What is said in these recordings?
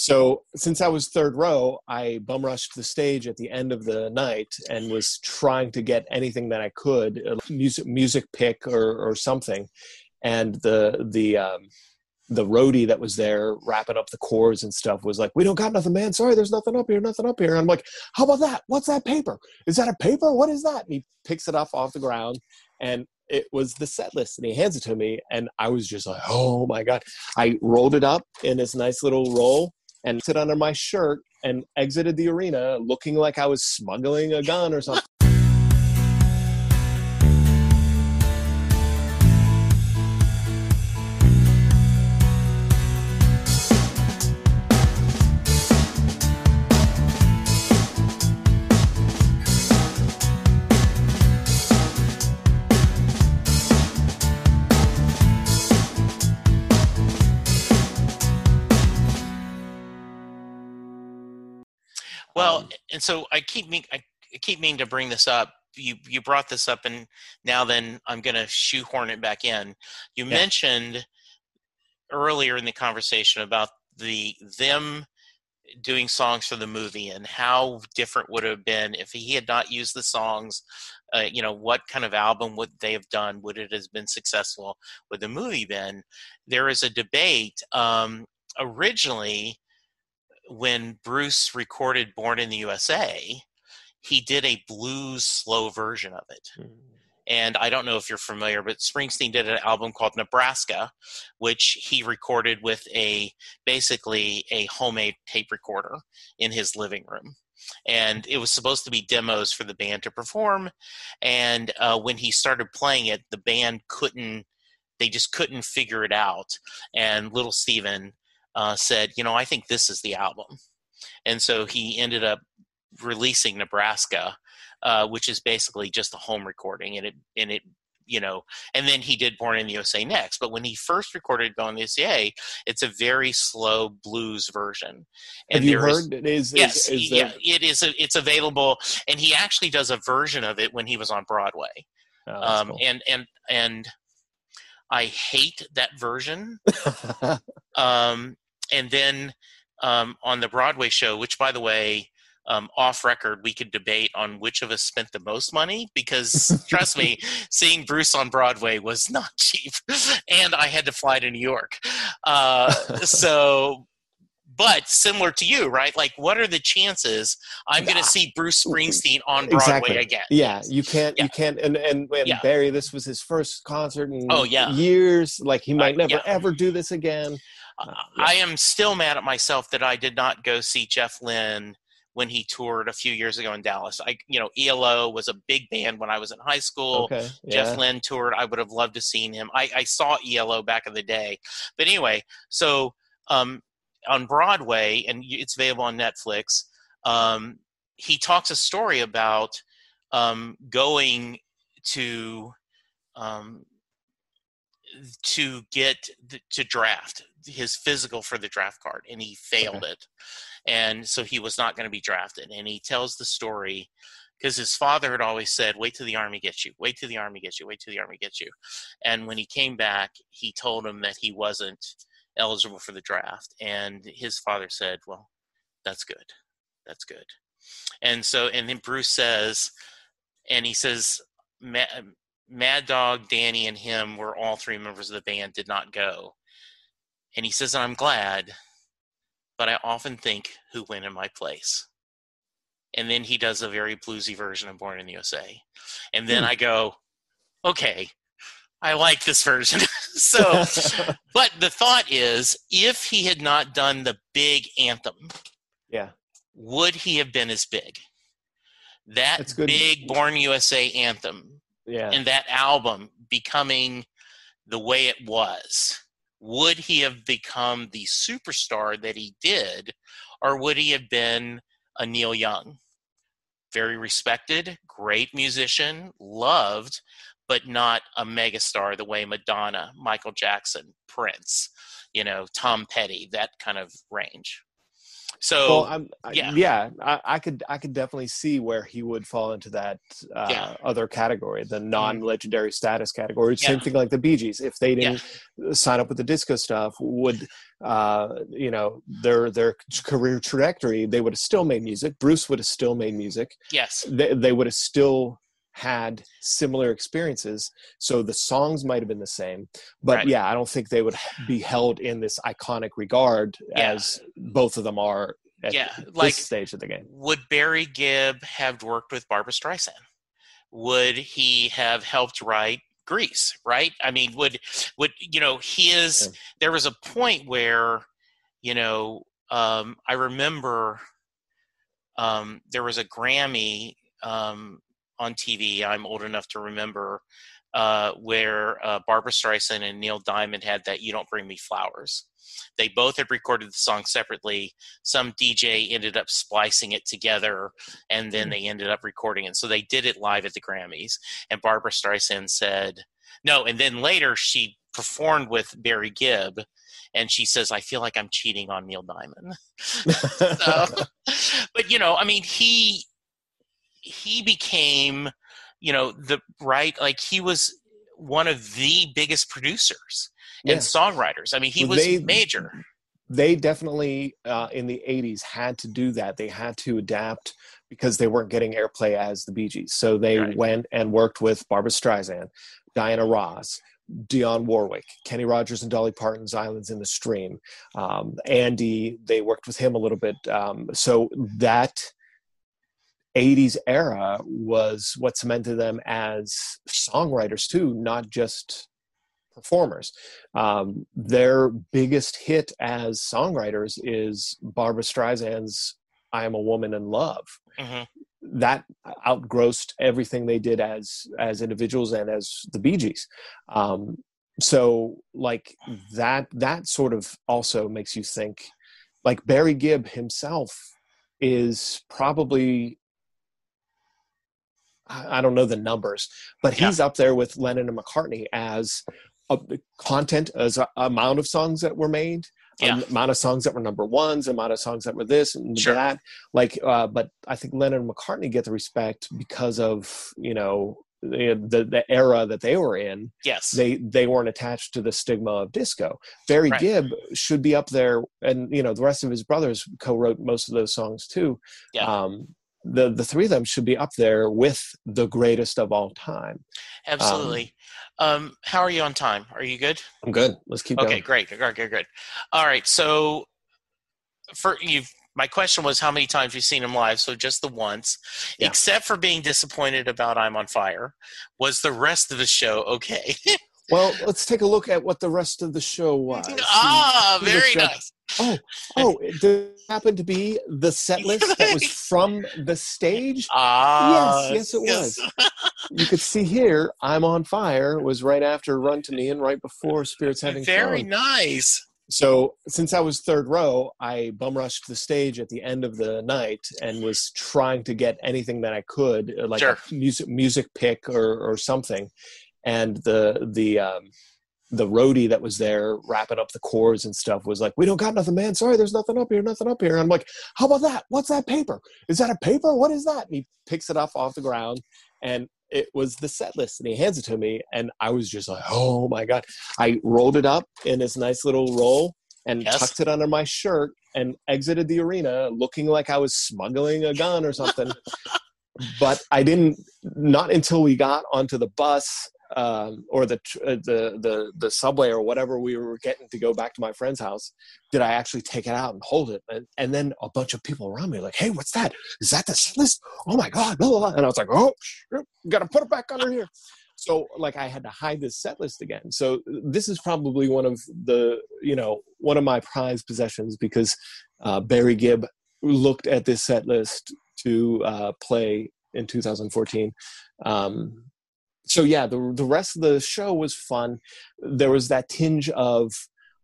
So since I was third row, I bum rushed the stage at the end of the night and was trying to get anything that I could, a music music pick or, or something. And the the um, the roadie that was there wrapping up the cords and stuff was like, "We don't got nothing, man. Sorry, there's nothing up here, nothing up here." And I'm like, "How about that? What's that paper? Is that a paper? What is that?" And he picks it up off the ground, and it was the set list, and he hands it to me, and I was just like, "Oh my god!" I rolled it up in this nice little roll and sit under my shirt and exited the arena looking like I was smuggling a gun or something. Well, Um, and so I keep mean I keep meaning to bring this up. You you brought this up, and now then I'm going to shoehorn it back in. You Yeah. mentioned earlier in the conversation about the them doing songs for the movie and how different would it have been if he had not used the songs uh, you know what kind of album would they have done would it have been successful would the movie been there is a debate um, originally when bruce recorded born in the usa he did a blues slow version of it and I don't know if you're familiar, but Springsteen did an album called Nebraska, which he recorded with a basically a homemade tape recorder in his living room. And it was supposed to be demos for the band to perform. And uh, when he started playing it, the band couldn't, they just couldn't figure it out. And little Steven uh, said, You know, I think this is the album. And so he ended up releasing Nebraska uh, which is basically just a home recording, and it and it you know, and then he did Born in the USA next. But when he first recorded Born in the USA, it's a very slow blues version. And Have you there is- heard? It is, yes, is, is yeah, there- it is. It's available, and he actually does a version of it when he was on Broadway. Oh, Um, and and and I hate that version. Um, and then um, on the Broadway show, which by the way, um, off record, we could debate on which of us spent the most money because trust me, seeing Bruce on Broadway was not cheap, and I had to fly to New York. Uh, so, but similar to you, right? Like, what are the chances I'm going to see Bruce Springsteen on Broadway Exactly. again? yeah, you can't. Yeah. You can't. And and when Yeah. Barry, this was his first concert in Oh, yeah. years. Like he might Uh, never yeah. ever do this again. Uh, yeah. I am still mad at myself that I did not go see Jeff Lynne when he toured a few years ago in Dallas. I, you know, ELO was a big band when I was in high school. Okay. Jeff yeah. Lynne toured. I would have loved to seen him. I, I saw ELO back in the day, but anyway, so um, on Broadway, and it's available on Netflix. Um, he talks a story about um, going to um, to get th- to draft his physical for the draft card, and he failed it, and so he was not going to be drafted. And he tells the story because his father had always said, "Wait till the army gets you. Wait till the army gets you. Wait till the army gets you." And when he came back, he told him that he wasn't eligible for the draft, and his father said, "Well, that's good. That's good." And so, and then Bruce says, and he says, Mad Dog, Danny, and him were all three members of the band, did not go. And he says, I'm glad, but I often think who went in my place. And then he does a very bluesy version of Born in the USA. And then Hmm. I go, okay, I like this version. so, but the thought is if he had not done the big anthem, yeah. would he have been as big? That big Born USA anthem Yeah. and that album becoming the way it was, would he have become the superstar that he did, or would he have been a Neil Young? Very respected, great musician, loved, but not a megastar the way Madonna, Michael Jackson, Prince, you know, Tom Petty, that kind of range. So well, I'm, yeah. I, yeah, I, I, could I could definitely see where he would fall into that uh, Yeah. other category, the non-legendary status category. Same thing like the Bee Gees. If they didn't sign up with the disco stuff, would uh, you know their their career trajectory? They would have still made music. Bruce would have still made music. yes, They, they would have still had similar experiences so the songs might have been the same but Right. yeah i don't think they would be held in this iconic regard Yeah. as both of them are at Yeah, this like- stage of the game. would Barry Gibb have worked with Barbra Streisand? Would he have helped write Grease? Right? I mean, would would you know his? Yeah. There was a point where, you know, um, I remember um, there was a Grammy um, on TV. I'm old enough to remember uh, where uh, Barbra Streisand and Neil Diamond had that "You Don't Bring Me Flowers." They both had recorded the song separately. Some DJ ended up splicing it together, and then they ended up recording it. So they did it live at the Grammys. And Barbra Streisand said, "No." And then later she performed with Barry Gibb, and she says, "I feel like I'm cheating on Neil Diamond." so, but you know, I mean, he he became, you know, the right like he was one of the biggest producers Yeah. and songwriters. I mean, he was they- major. they definitely uh, in the 80s had to do that they had to adapt because they weren't getting airplay as the Bee Gees. So they Right. went and worked with Barbra Streisand, Diana Ross, Dionne Warwick, Kenny Rogers and Dolly Parton's Islands in the Stream. Um, Andy, they worked with him a little bit. Um, so that 80s era was what cemented them as songwriters too, not just performers. Um, their biggest hit as songwriters is Barbra Streisand's "I Am a Woman in Love." hmm That outgrossed everything they did as as individuals and as the Bee Gees. Um, so, like that that sort of also makes you think. Like Barry Gibb himself is probably I don't know the numbers, but Yeah. he's up there with Lennon and McCartney as a content as a amount of songs that were made, Yeah. amount of songs that were number ones, amount of songs that were this and Sure. that. Like, uh, but I think Lennon and McCartney get the respect because of you know the the, the era that they were in. Yes. They they weren't attached to the stigma of disco. Barry Right. Gibb should be up there, and you know the rest of his brothers co-wrote most of those songs too. Yeah. Um, the the three of them should be up there with the greatest of all time. Absolutely. Um, how are you on time? Are you good? I'm good. Let's keep going. Okay, going. great. Good, good, good. All right. So, for you, my question was how many times you've seen him live? So just the once, Yeah. except for being disappointed about "I'm on Fire." Was the rest of the show okay? Well, let's take a look at what the rest of the show was. ah, very nice. Oh, oh, it did happen to be the set list that was from the stage. Ah, yes, yes, it was. You could see here, "I'm on Fire" was right after "Run to Me" and right before "Spirits Having Very Fun." nice. So, since I was third row, I bum rushed the stage at the end of the night and was trying to get anything that I could, like Sure. a music music pick or or something. And the the um, the roadie that was there wrapping up the cords and stuff was like, "We don't got nothing, man. Sorry, there's nothing up here, nothing up here." And I'm like, "How about that? What's that paper? Is that a paper? What is that?" And he picks it up off the ground, and it was the set list, and he hands it to me, and I was just like, "Oh my god!" I rolled it up in this nice little roll and Yes. tucked it under my shirt and exited the arena looking like I was smuggling a gun or something. but I didn't. Not until we got onto the bus um, or the, uh, the the the subway or whatever we were getting to go back to my friend's house did I actually take it out and hold it. And, and then a bunch of people around me like, "Hey, what's that? Is that the list? Oh my god!" Blah, blah, blah. And I was like, "Oh, gotta put it back under here." So like I had to hide this set list again. So this is probably one of the you know one of my prized possessions because uh, Barry Gibb looked at this set list to uh, play in 2014. Um, so yeah, the the rest of the show was fun. There was that tinge of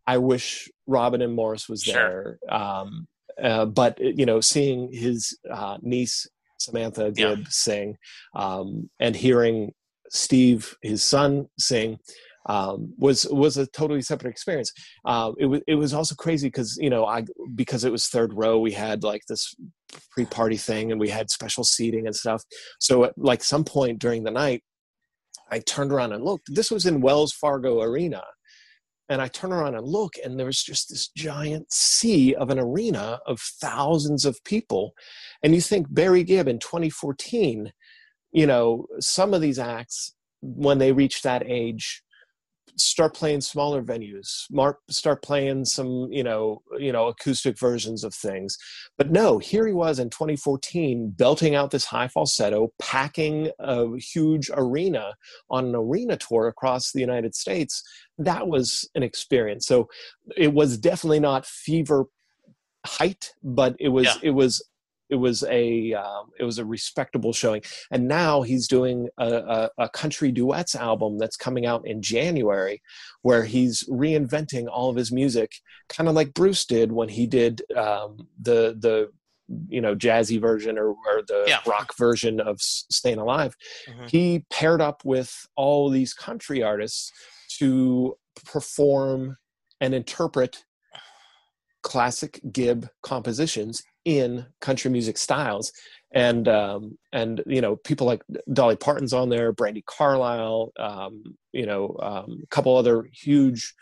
I wish Robin and Maurice was Sure. there. Um, uh, but you know, seeing his uh, niece Samantha Gibb yeah. sing, um, and hearing Steve, his son, sing um, was was a totally separate experience. Uh, it was it was also crazy because you know I because it was third row, we had like this pre-party thing, and we had special seating and stuff. So at like some point during the night, I turned around and looked. This was in Wells Fargo Arena, and I turn around and look, and there was just this giant sea of an arena of thousands of people. And you think Barry Gibb in 2014, you know, some of these acts when they reach that age start playing smaller venues Mark start playing some you know you know acoustic versions of things. But no here he was in 2014 belting out this high falsetto packing a huge arena on an arena tour across the united states. That was an experience. So it was definitely not fever height but it was yeah. it was it was a um, it was a respectable showing and now he's doing a, a, a, country duets album that's coming out in january where he's reinventing all of his music kind of like bruce did when he did um, the the you know jazzy version or, or the yeah. rock version of staying alive mm-hmm. he paired up with all these country artists to perform and interpret classic Gibb compositions in country music styles and um, and you know people like Dolly Parton's on there, Brandi Carlile, um, you know um, a couple other huge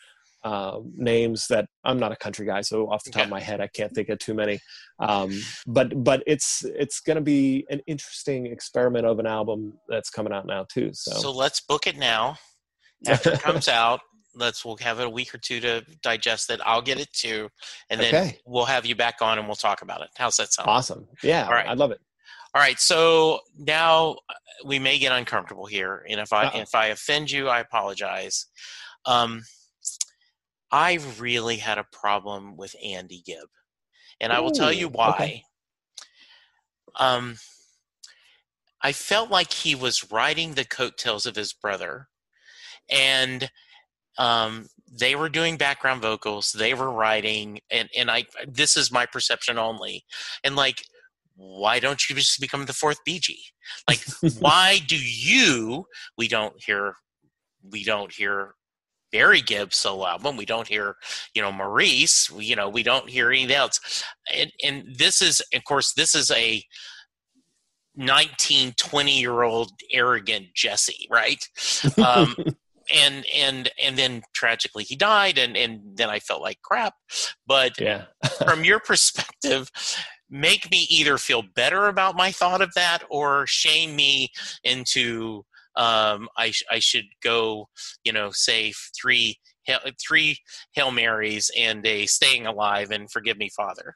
uh, names that I'm not a country guy, so off the top of my head I can't think of too many. Um, but but it's it's going to be an interesting experiment of an album that's coming out now too. So so let's book it now. After it comes out, let's we'll have it a week or two to digest it. I'll get it too, and then okay. we'll have you back on and we'll talk about it. How's that sound? Awesome. Yeah. All right. I love it. All right. So now uh, we may get uncomfortable here, and if I Uh-oh. if I offend you, I apologize. Um, I really had a problem with Andy Gibb, and Ooh, I will tell you why. Okay. Um, I felt like he was riding the coattails of his brother, and um, they were doing background vocals they were writing and and i this is my perception only and like why don't you just become the fourth bg like why do you we don't hear we don't hear Barry Gibbs solo album. We don't hear, you know, Maurice. We, you know, we don't hear anything else. And, and this is, of course, this is a 19, 20 year old arrogant Jesse, right? Um, and and and then tragically he died and and then i felt like crap but yeah. from your perspective make me either feel better about my thought of that or shame me into um, I, sh- I should go you know say three three hail marys and a staying alive and forgive me father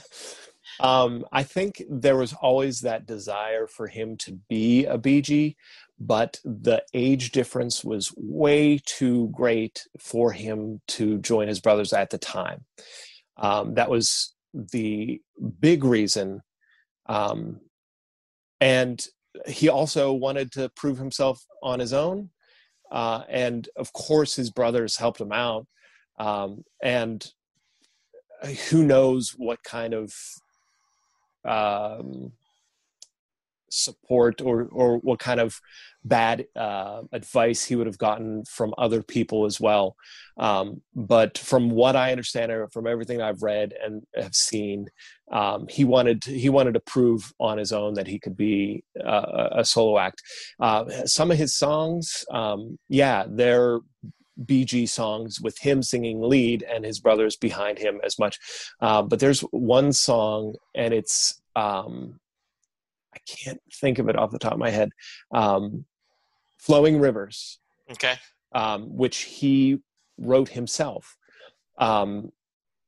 um, i think there was always that desire for him to be a bg but the age difference was way too great for him to join his brothers at the time. Um, that was the big reason. Um, and he also wanted to prove himself on his own. Uh, and of course, his brothers helped him out. Um, and who knows what kind of um, support or or what kind of bad uh, advice he would have gotten from other people as well. Um, but from what I understand, from everything I've read and have seen, um, he wanted to, he wanted to prove on his own that he could be uh, a solo act. Uh, some of his songs, um, yeah, they're BG songs with him singing lead and his brothers behind him as much. Uh, but there's one song, and it's um, I can't think of it off the top of my head. Um, Flowing Rivers. Okay. Um, which he wrote himself. Um,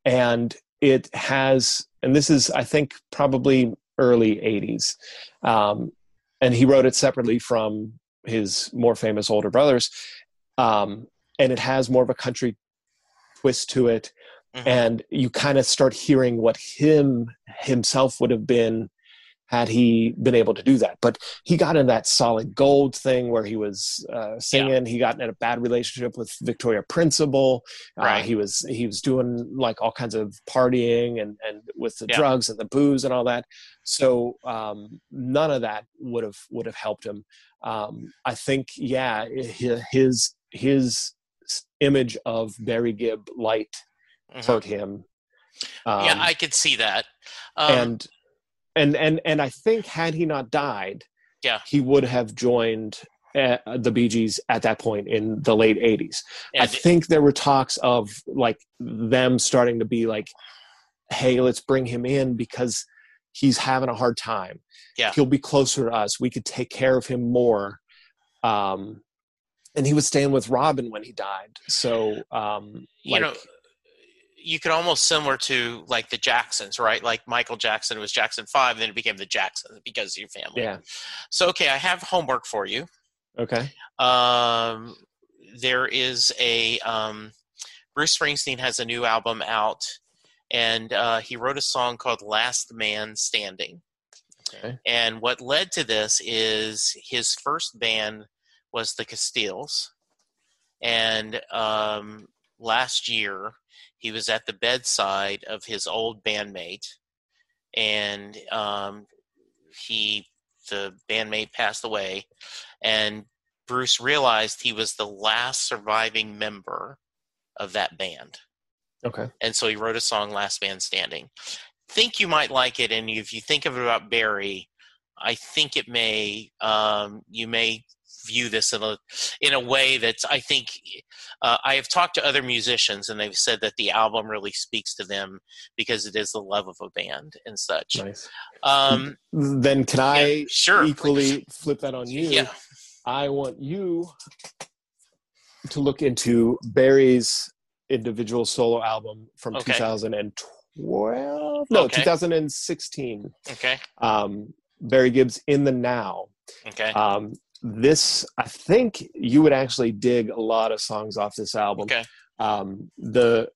and it has, and this is, I think, probably early 80s. Um, and he wrote it separately from his more famous older brothers. Um, and it has more of a country twist to it. Mm-hmm. And you kind of start hearing what him himself would have been had he been able to do that. But he got in that solid gold thing where he was uh, singing. Yeah. He got in a bad relationship with Victoria Principal. Uh, right. he was he was doing like all kinds of partying and and with the yeah. drugs and the booze and all that. So um, none of that would have would have helped him. Um, I think yeah, his his image of Barry Gibb light mm-hmm. hurt him. Um, yeah, I could see that. Um, and and and and I think had he not died, yeah, he would have joined uh, the Bee Gees at that point in the late '80s. And I think there were talks of like them starting to be like, "Hey, let's bring him in because he's having a hard time. Yeah, he'll be closer to us. We could take care of him more." Um, and he was staying with Robin when he died. So, um, you know, you could almost similar to like the Jacksons, right? Like Michael Jackson was Jackson Five, then it became the Jacksons because of your family. Yeah. So, okay, I have homework for you. Okay. Um, there is a um, Bruce Springsteen has a new album out, and uh, he wrote a song called "Last Man Standing." Okay. And what led to this is his first band was the Castiles. And um, last year, he was at the bedside of his old bandmate, and um, he the bandmate passed away, and Bruce realized he was the last surviving member of that band. Okay. And so he wrote a song, "Last Man Standing." Think you might like it, and if you think of it about Barry, I think it may um, you may view this in a in a way that I think uh, I have talked to other musicians and they've said that the album really speaks to them because it is the love of a band and such. Nice. Um, then can I yeah, sure equally flip that on you? Yeah. I want you to look into Barry's individual solo album from okay. 2012 no okay. 2016 okay um barry gibb's in the now okay um this i think you would actually dig a lot of songs off this album. Okay. Um, the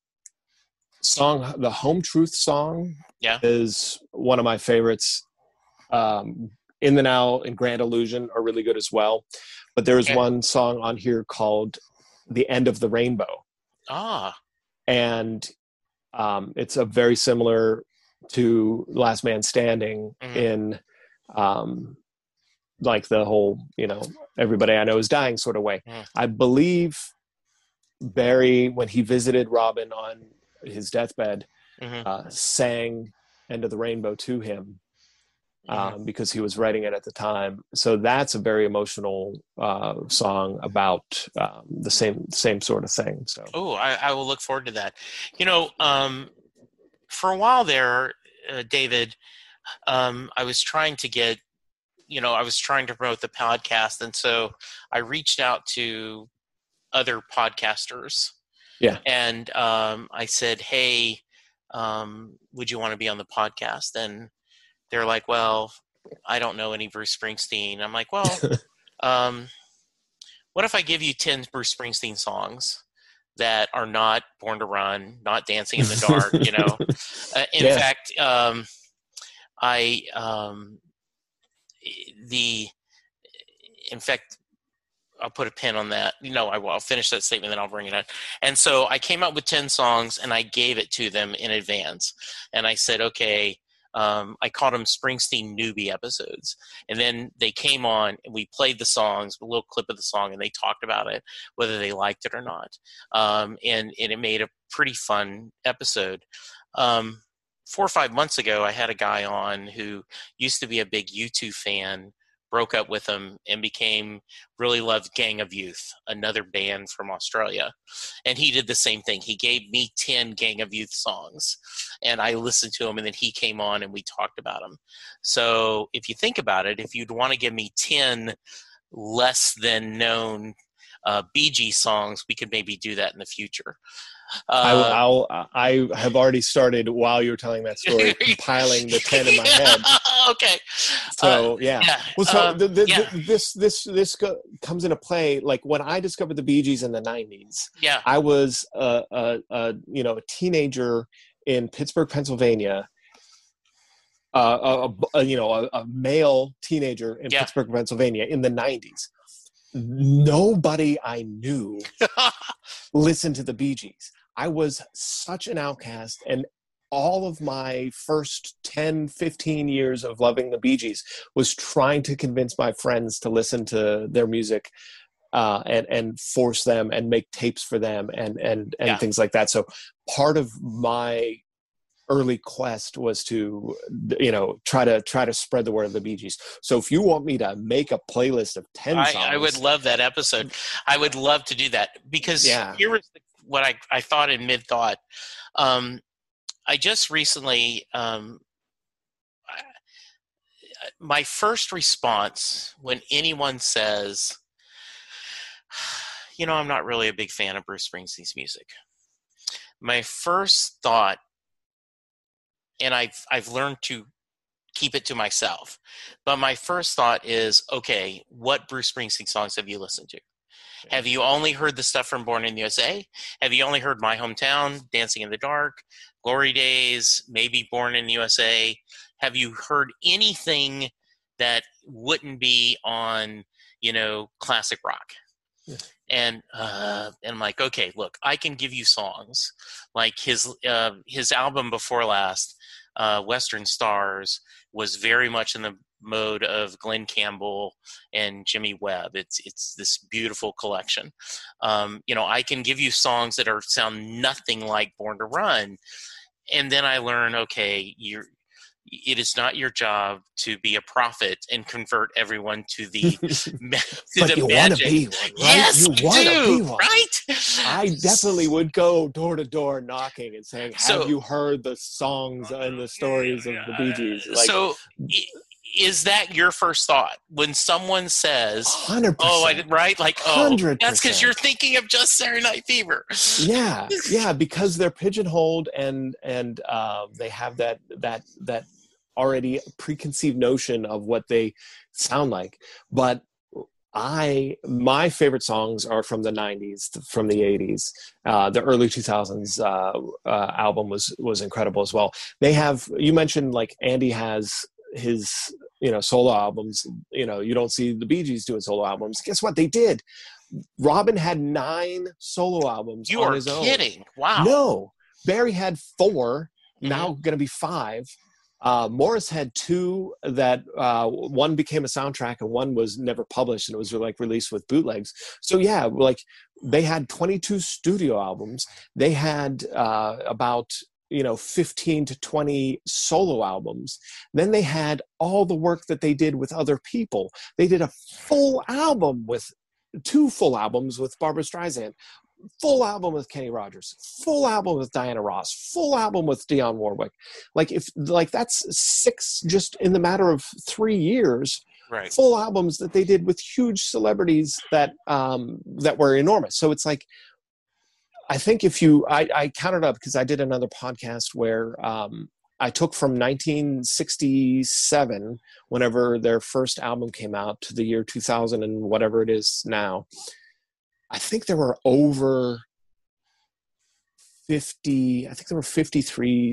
song the home truth song yeah. is one of my favorites. Um, in the now and grand illusion are really good as well. But there's okay. one song on here called the end of the rainbow. Ah. And um, it's a very similar to last man standing mm-hmm. in um, like the whole you know everybody i know is dying sort of way. Mm. i believe barry when he visited robin on his deathbed mm-hmm. uh, sang end of the rainbow to him um, because he was writing it at the time. So that's a very emotional uh, song about um, the same same sort of thing so. Oh I, I, will look forward to that. You know um, for a while there uh, david um, i was trying to get you know, I was trying to promote the podcast, and so I reached out to other podcasters. Yeah. And um, I said, "Hey, um, would you want to be on the podcast?" And they're like, "Well, I don't know any Bruce Springsteen." I'm like, "Well, um, what if I give you ten Bruce Springsteen songs?" That are not Born to Run, not Dancing in the Dark, you know. Uh, in yeah. fact, um, I um, the in fact I'll put a pin on that. Know, I will. I'll finish that statement, then I'll bring it up. And so I came up with ten songs, and I gave it to them in advance. And I said, okay, um, I called them Springsteen newbie episodes. And then they came on, and we played the songs, a little clip of the song, and they talked about it, whether they liked it or not. Um, and and it made a pretty fun episode. Um, four or five months ago, I had a guy on who used to be a big U2 fan, broke up with him, and became really loved Gang of Youth, another band from Australia. And he did the same thing. He gave me 10 Gang of Youth songs, and I listened to them, and then he came on and we talked about them. So if you think about it, if you'd want to give me 10 less than known uh, Gees songs, we could maybe do that in the future. Uh, I, I have already started while you were telling that story, compiling the ten in my head. okay. So uh, yeah. yeah. Well, so um, the, the, yeah. the, this this this go, comes into play. Like when I discovered the Bee Gees in the '90s. Yeah. I was a, a, a you know a teenager in Pittsburgh, Pennsylvania. uh, a, a, you know a, a male teenager in Yeah. Pittsburgh, Pennsylvania, in the '90s. Nobody I knew listened to the Bee Gees. I was such an outcast, and all of my first 10, 15 years of loving the Bee Gees was trying to convince my friends to listen to their music uh, and and force them and make tapes for them and and and Yeah. things like that. So part of my early quest was to you know try to try to spread the word of the Bee Gees. So if you want me to make a playlist of ten I, songs, I would love that episode. I would love to do that because Yeah. here was the, what I, I thought in mid thought. Um, I just recently, um, my first response when anyone says, you know, I'm not really a big fan of Bruce Springsteen's music. My first thought, and I've I've learned to keep it to myself, but my first thought is, okay, what Bruce Springsteen songs have you listened to? Have you only heard the stuff from Born in the USA? Have you only heard My Hometown, Dancing in the Dark, Glory Days, maybe Born in the USA? Have you heard anything that wouldn't be on, you know, classic rock? Yeah. And uh, and I'm like, okay, look, I can give you songs like his uh, his album before last, uh, Western Stars, was very much in the mode of Glen Campbell and Jimmy Webb. It's it's this beautiful collection. Um, you know, I can give you songs that are sound nothing like Born to Run, and then I learn, okay, you're. It is not your job to be a prophet and convert everyone to the to but the you want to be one, right? Yes, you I wanna be one. right? I definitely would go door to door knocking and saying, "Have So- you heard the songs and the stories of the Bee Gees?" Like, so, is that your first thought when someone says, hundred "Oh, I did right," like, "Oh, that's because you're thinking of just Saturday Night Fever." yeah yeah because they're pigeonholed and and uh, they have that that that already preconceived notion of what they sound like. But i my favorite songs are from the 90s from the 80s uh, the early 2000s uh, uh, album was was incredible as well. They have you mentioned like andy has his you know solo albums you know you don't see the bee gees doing solo albums guess what they did robin had nine solo albums You on are his own kidding! Wow. no, Barry had 4 Mhm. Now going to be five. Uh, Maurice had two that uh, one became a soundtrack and one was never published and it was like released with bootlegs. So yeah, like they had 22 studio albums. They had uh, about you know 15 to 20 solo albums. Then they had all the work that they did with other people. They did a full album with two full albums with Barbra Streisand full album with Kenny Rogers, full album with Diana Ross, full album with Dionne Warwick. Like if like that's six just in the matter of three years, Right. full albums that they did with huge celebrities that um that were enormous. So it's like I think if you I, I counted up because I did another podcast where um I took from 1967, whenever their first album came out, to the year 2000 and whatever it is now. I think there were over 50, I think there were 53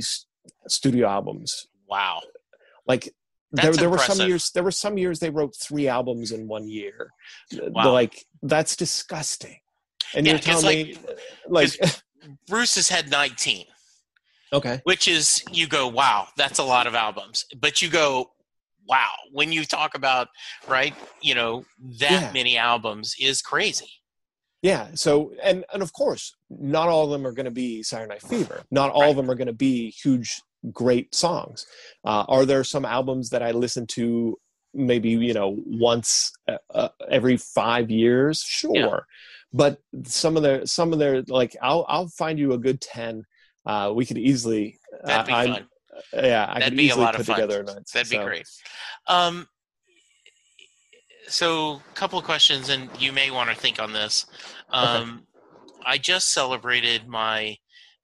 studio albums. Wow. Like there, That's there were some years there were some years they wrote three albums in one year. Wow. Like that's disgusting. And Yeah, you're 'cause, telling me like Bruce has had 19, okay. which is you go, wow, that's a lot of albums. But you go, wow, when you talk about right, you know, that Yeah. many albums is crazy. Yeah. So, and and of course, not all of them are going to be Saturday Night Fever. Not all of them are going to be huge, great songs. Uh, are there some albums that I listen to maybe you know once uh, uh, every five years? Sure. But some of their some of their like I'll I'll find you a good ten. Uh, we could easily. That'd be uh, fun. Yeah, I That'd could be a easily lot of put fun. together a night. That'd be great. Um, so, a couple of questions, and you may want to think on this. Um, I just celebrated my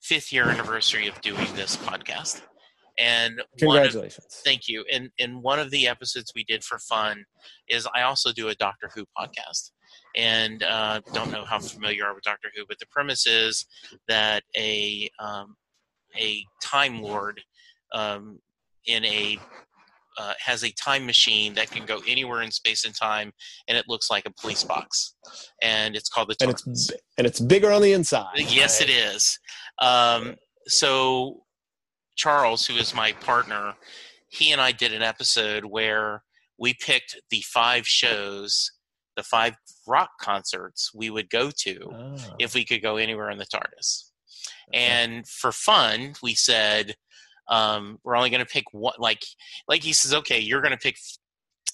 fifth year anniversary of doing this podcast, and one of, Congratulations. thank you. And and one of the episodes we did for fun is I also do a Doctor Who podcast, and uh, don't know how familiar you are with Doctor Who, but the premise is that a um, a Time Lord um, in a uh, has a time machine that can go anywhere in space and time, and it looks like a police box, and it's called the and it's and it's bigger on the inside. Yes, it is. Um, so Charles, who is my partner, he and I did an episode where we picked the five shows, the five rock concerts we would go to Oh. if we could go anywhere in the TARDIS. And for fun, we said um, we're only going to pick one. Like, like he says, okay, you're going to pick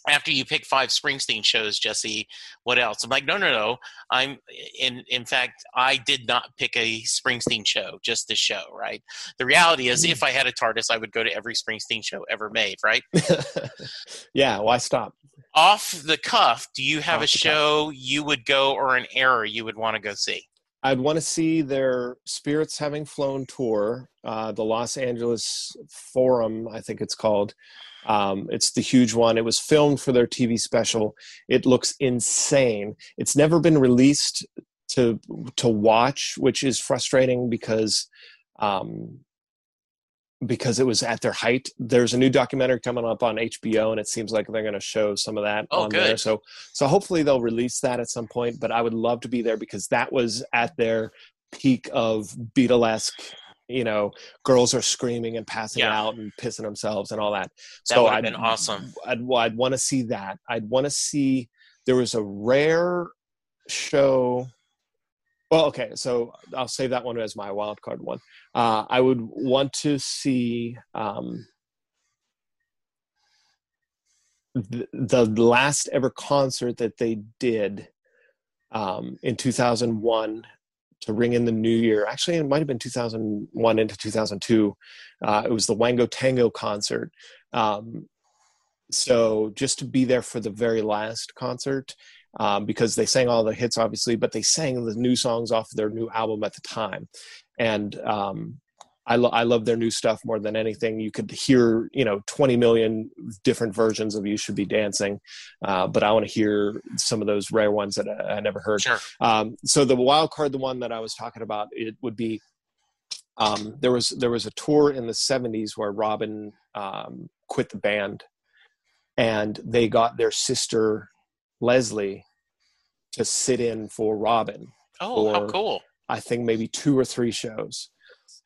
after you pick five Springsteen shows, Jesse. What else? I'm like, no, no, no. I'm in. In fact, I did not pick a Springsteen show, just this show. Right. The reality is, if I had a TARDIS, I would go to every Springsteen show ever made. Right. yeah, why stop? Off the cuff, do you have Off a show you would go or an era you would want to go see? I'd want to see their Spirits Having Flown tour, uh, the Los Angeles Forum, I think it's called. Um, it's the huge one. It was filmed for their TV special. It looks insane. It's never been released to to watch, which is frustrating because um, because it was at their height. There's a new documentary coming up on HBO, and it seems like they're going to show some of that Oh, on there. So so hopefully they'll release that at some point. But I would love to be there because that was at their peak of Beatlesque. You know, girls are screaming and passing Yeah. out and pissing themselves and all that. That so I'd, been awesome. I'd, I'd want to see that. I'd want to see. There was a rare show. Well, okay, so I'll save that one as my wild card one. Uh, I would want to see um, the, the last ever concert that they did um, in 2001 to ring in the new year. Actually, it might have been 2001 into 2002. Uh, it was the Wango Tango concert. Um, so just to be there for the very last concert um, because they sang all the hits obviously but they sang the new songs off their new album at the time. And um, I, lo- I love their new stuff more than anything. You could hear you know 20 million different versions of you should be dancing uh, but i want to hear some of those rare ones that i, I never heard. Sure. um, so the wild card, the one that I was talking about, it would be um, there was there was a tour in the '70s where Robin um, quit the band, and they got their sister Leslie to sit in for Robin. Oh, how cool. I think maybe two or three shows.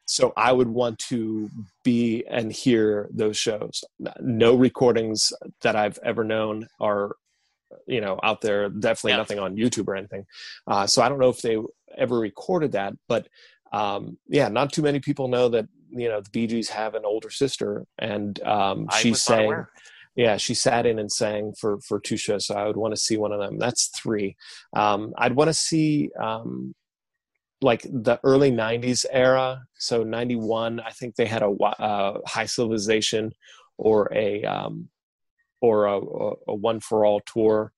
So I would want to be and hear those shows. No recordings that I've ever known are, you know, out there. Definitely Yeah. nothing on YouTube or anything. Uh, so I don't know if they ever recorded that, but um, yeah, not too many people know that you know the Bee Gees have an older sister, and um, I she was sang aware. Yeah she sat in and sang for for two shows so i would want to see one of them. That's three. Um i'd want to see um like the early 90s era. So 91 i think they had a uh, high civilization or a um or a, a, one for all tour.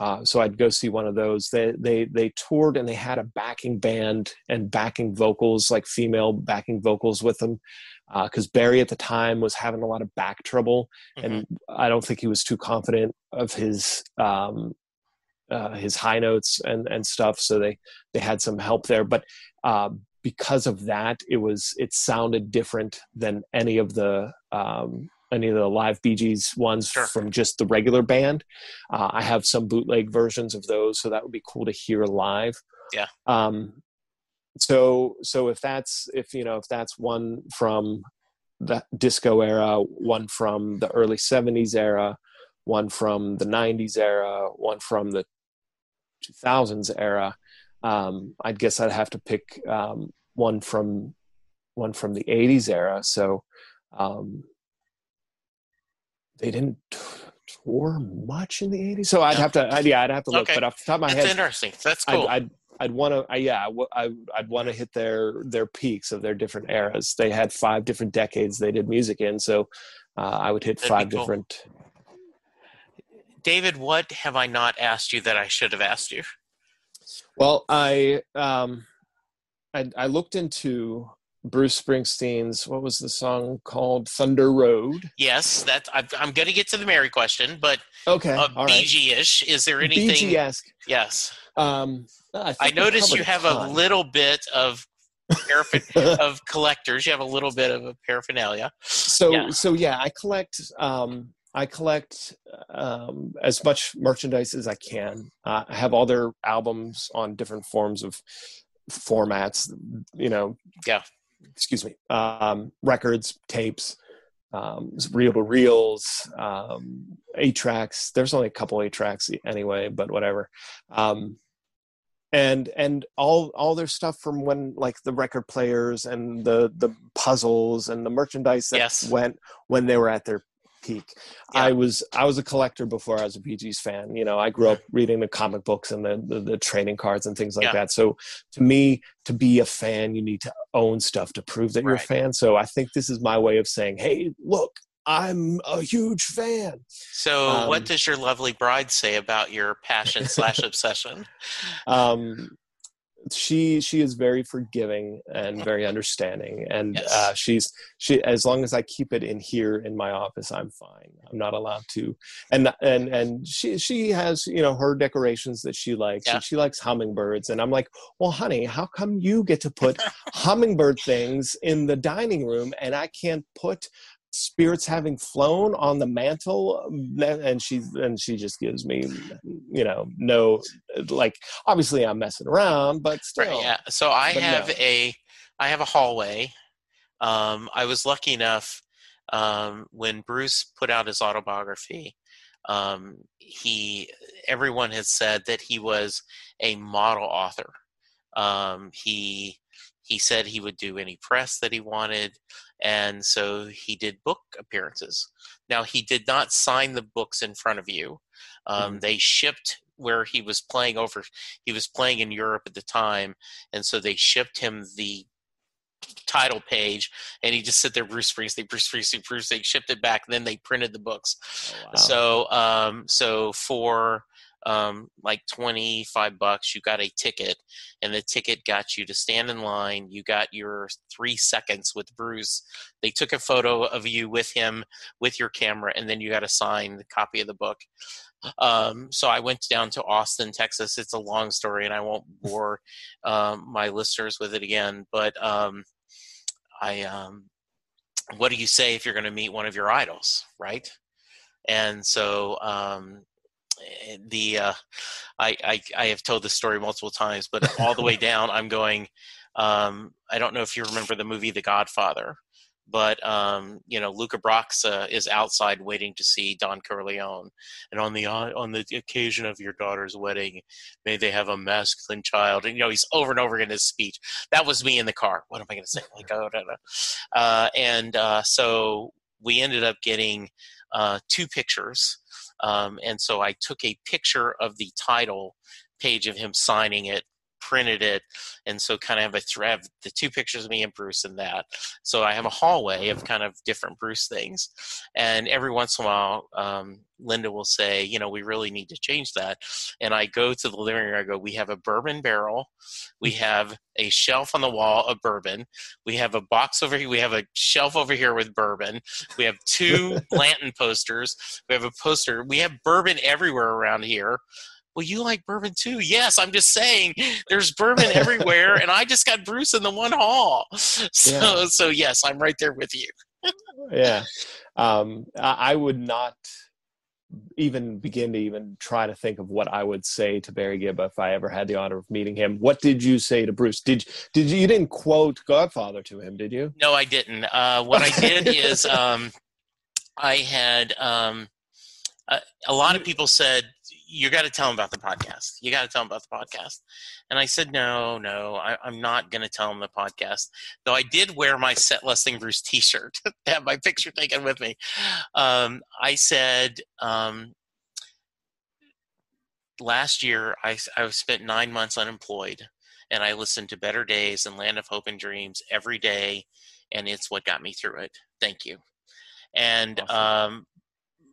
Uh, so I'd go see one of those. They they they toured and they had a backing band and backing vocals, like female backing vocals with them, because Barry at the time was having a lot of back trouble, and I don't think he was too confident of his um, uh, his high notes and and stuff. So they they had some help there, but uh, because of that, it was it sounded different than any of the um, any of the live Bee Gees ones Sure. from just the regular band. Uh, I have some bootleg versions of those, so that would be cool to hear live. Yeah. Um, so so if that's if you know if that's one from the disco era, one from the early '70s era, one from the '90s era, one from the 2000s era, um, I guess I'd have to pick um, one from one from the 80s era. So um, they didn't tour much in the 80s. So I'd have to, I'd, yeah, I'd have to look. Okay. But off the top of my That's head, interesting. That's cool. I'd, I'd want to, I, yeah, I'd want to hit their their peaks of their different eras. They had five different decades they did music in, so uh, I would hit That'd five cool. different. David, what have I not asked you that I should have asked you? Well, I um, I, I looked into Bruce Springsteen's what was the song called Thunder Road. Yes, that I'm, I'm going to get to the Mary question, but Okay, uh. BG-ish. Is there anything? BG-esque. Yes, Um, I, I think we noticed you have a ton. little bit of parapher- of collectors. You have a little bit of a paraphernalia. so yeah. so yeah, I collect um, I collect um, as much merchandise as I can. Uh, I have all their albums on different forms of formats. You know, yeah. Excuse me. Um, records, tapes, um, reel to reels, um, eight tracks. There's only a couple eight tracks anyway, but whatever. Um, and and all all their stuff from when like the record players and the the puzzles and the merchandise that yes. went when they were at their peak. Yeah. I was I was a collector before I was a Gees fan. You know, I grew up reading the comic books and the the, the trading cards and things like yeah. that. So to me, to be a fan, you need to own stuff to prove that you're a fan. So I think this is my way of saying, hey, look, I'm a huge fan. So, um, what does your lovely bride say about your passion slash obsession? Um, she she is very forgiving and very understanding and yes. uh, she's she as long as i keep it in here in my office i'm fine i'm not allowed to and and and she she has you know her decorations that she likes yeah. she likes hummingbirds and i'm like well honey how come you get to put hummingbird things in the dining room and i can't put spirits having flown on the mantle and she and she just gives me you know no like obviously i'm messing around but still. right, yeah. So i have no. a i have a hallway. Um i was lucky enough um when bruce put out his autobiography um he everyone has said that he was a model author. Um he he said he would do any press that he wanted and so he did book appearances. Now he did not sign the books in front of you. Um, mm-hmm. They shipped where he was playing over. He was playing in Europe at the time, and so they shipped him the title page, and he just sit there, Bruce Springsteen, Bruce Springsteen, Bruce. They shipped it back, then they printed the books. Oh, wow. So, um, so for um, like 25 bucks you got a ticket and the ticket got you to stand in line. You got your three seconds with bruce. They took a photo of you with him with your camera and then you got to sign the copy of the book. Um, so i went down to austin texas. It's a long story and i won't bore um, my listeners with it again but um, i um, what do you say if you're going to meet one of your idols right? And so um, the uh, I, I, I have told this story multiple times, but all the way down, I'm going. Um, I don't know if you remember the movie The Godfather, but um, you know Luca Brasi is outside waiting to see Don Corleone, and on the uh, on the occasion of your daughter's wedding, may they have a masculine child. And you know he's over and over again in his speech. That was me in the car. What am I going to say? Like, oh, no, no. Uh, and uh, so we ended up getting uh, two pictures um, and so I took a picture of the title page of him signing it printed it and so kind of have a thread the two pictures of me and bruce and that. So i have a hallway of kind of different bruce things and every once in a while um, linda will say you know we really need to change that. And i go to the living room i go we have a bourbon barrel we have a shelf on the wall of bourbon we have a box over here we have a shelf over here with bourbon we have two Blanton posters we have a poster we have bourbon everywhere around here well, you like bourbon too. Yes, I'm just saying there's bourbon everywhere, and I just got Bruce in the one hall. So, yeah. so yes, I'm right there with you. yeah, um, I would not even begin to even try to think of what I would say to Barry Gibb if I ever had the honor of meeting him. What did you say to Bruce? Did did you, you didn't quote Godfather to him? Did you? No, I didn't. Uh, what I did is um, I had um, a, a lot of people said you got to tell him about the podcast. You got to tell him about the podcast. And I said, no, no, I, am not going to tell him the podcast. Though I did wear my Set Listing Bruce T-shirt to have my picture taken with me. Um, I said, um, last year I, I spent nine months unemployed, and I listened to Better Days and Land of Hope and Dreams every day, and it's what got me through it. Thank you. And awesome. um,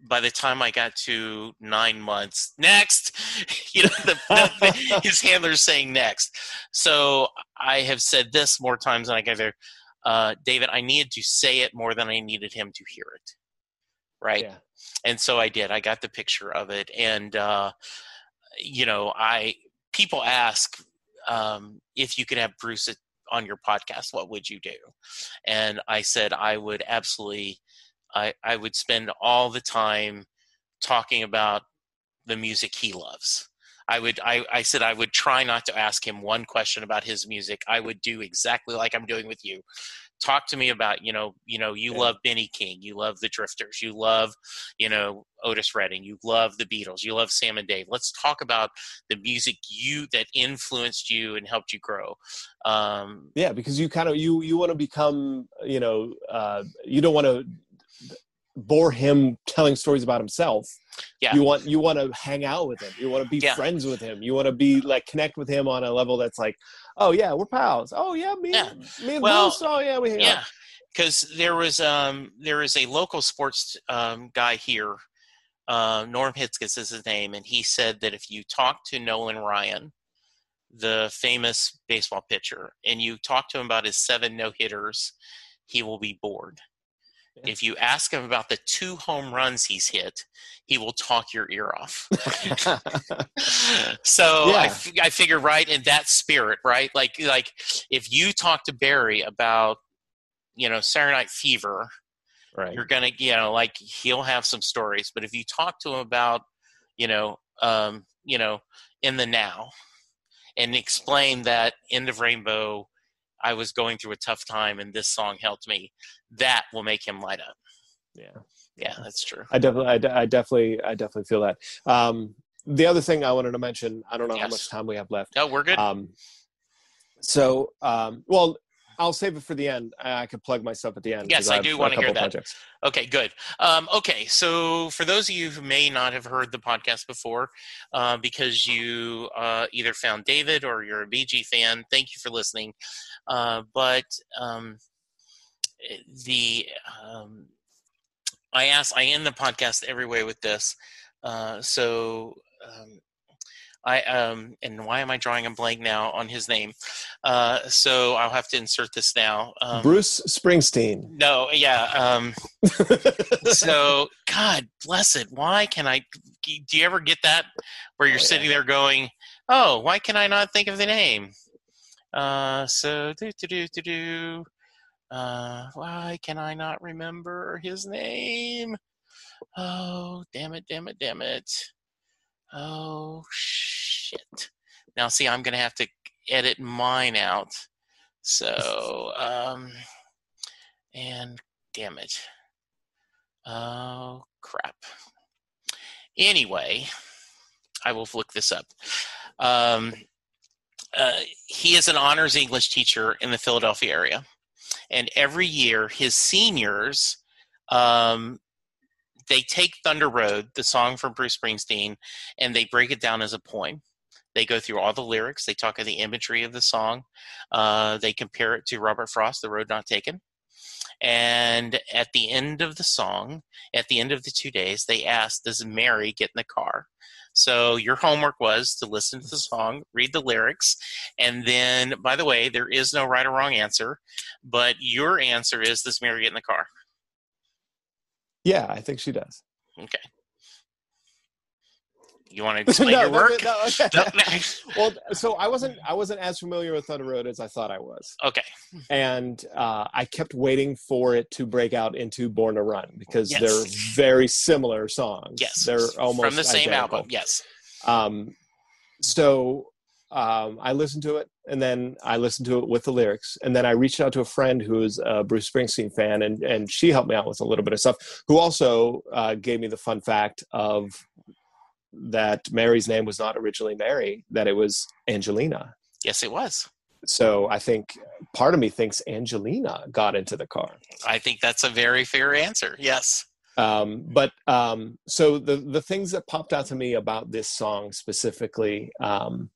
by the time I got to nine months, next, you know, the, the, his handler's saying next. So I have said this more times than I can. Uh, David, I needed to say it more than I needed him to hear it. Right. Yeah. And so I did. I got the picture of it. And, uh, you know, I, people ask um, if you could have Bruce on your podcast, what would you do? And I said, I would absolutely I, I would spend all the time talking about the music he loves. I would I, I said I would try not to ask him one question about his music. I would do exactly like I'm doing with you. Talk to me about, you know, you know, you Yeah. love Benny King, you love the Drifters, you love, you know, Otis Redding, you love the Beatles, you love Sam and Dave. Let's talk about the music you that influenced you and helped you grow. Um, yeah because you kind of you you want to become you know uh you don't want to bore him telling stories about himself Yeah. you want you want to hang out with him you want to be Yeah. friends with him you want to be like connect with him on a level that's like oh yeah we're pals oh yeah me Yeah. and me and Well, Bruce oh yeah we hang yeah because there was um there is a local sports um, guy here uh, norm hitzges is his name and he said that if you talk to nolan ryan the famous baseball pitcher and you talk to him about his seven no hitters he will be bored. If you ask him about the two home runs he's hit he will talk your ear off. So I, Yeah. f- I figure right in that spirit right like like if you talk to barry about you know saturday night fever right. you're gonna you know like he'll have some stories but if you talk to him about you know um you know in the now and explain that end of rainbow i was going through a tough time and this song helped me that will make him light up. Yeah. Yeah that's true. I definitely, I, de- I definitely, I definitely feel that. Um, the other thing I wanted to mention, I don't know how much time we have left. no we're good. Um, so, um, well, I'll save it for the end. I, I could plug myself at the end. Yes, I have do wanna hear couple that. Projects. Okay, good. Um, okay, so for those of you who may not have heard the podcast before, uh, because you uh, either found David or you're a BG fan, thank you for listening. Uh, but um, the um, I ask, I end the podcast every way with this. Uh, so um, I um, and why am I drawing a blank now on his name? Uh, so I'll have to insert this now. Um, Bruce Springsteen. No, yeah. Um, so god bless it why can i do you ever get that where you're Oh, yeah. sitting there going oh why can i not think of the name uh so do do do do do uh why can i not remember his name oh damn it damn it damn it oh shit now see i'm gonna have to edit mine out so um and damn it Oh, crap. Anyway, I will look this up. Um, uh, he is an honors English teacher in the Philadelphia area. And every year, his seniors, um, they take Thunder Road, the song from Bruce Springsteen, and they break it down as a poem. They go through all the lyrics. They talk of the imagery of the song. Uh, they compare it to Robert Frost, The Road Not Taken. And at the end of the song, at the end of the two days, they asked, Does Mary get in the car? So your homework was to listen to the song, read the lyrics, and then, by the way, there is no right or wrong answer, but your answer is, Does Mary get in the car? Yeah, I think she does. Okay. You want to explain No, your work? no, okay. Well, so I wasn't I wasn't as familiar with Thunder Road as I thought I was, okay. and uh, I kept waiting for it to break out into Born to Run because Yes. they're very similar songs. Yes. they're almost from the same identical. album. Yes. Um, so um, I listened to it, and then I listened to it with the lyrics, and then I reached out to a friend who is a Bruce Springsteen fan, and and she helped me out with a little bit of stuff. Who also uh, gave me the fun fact of that Mary's name was not originally Mary; that it was Angelina. Yes, it was. So I think part of me thinks Angelina got into the car. I think that's a very fair answer. Yes. um, but um, so the the things that popped out to me about this song specifically um,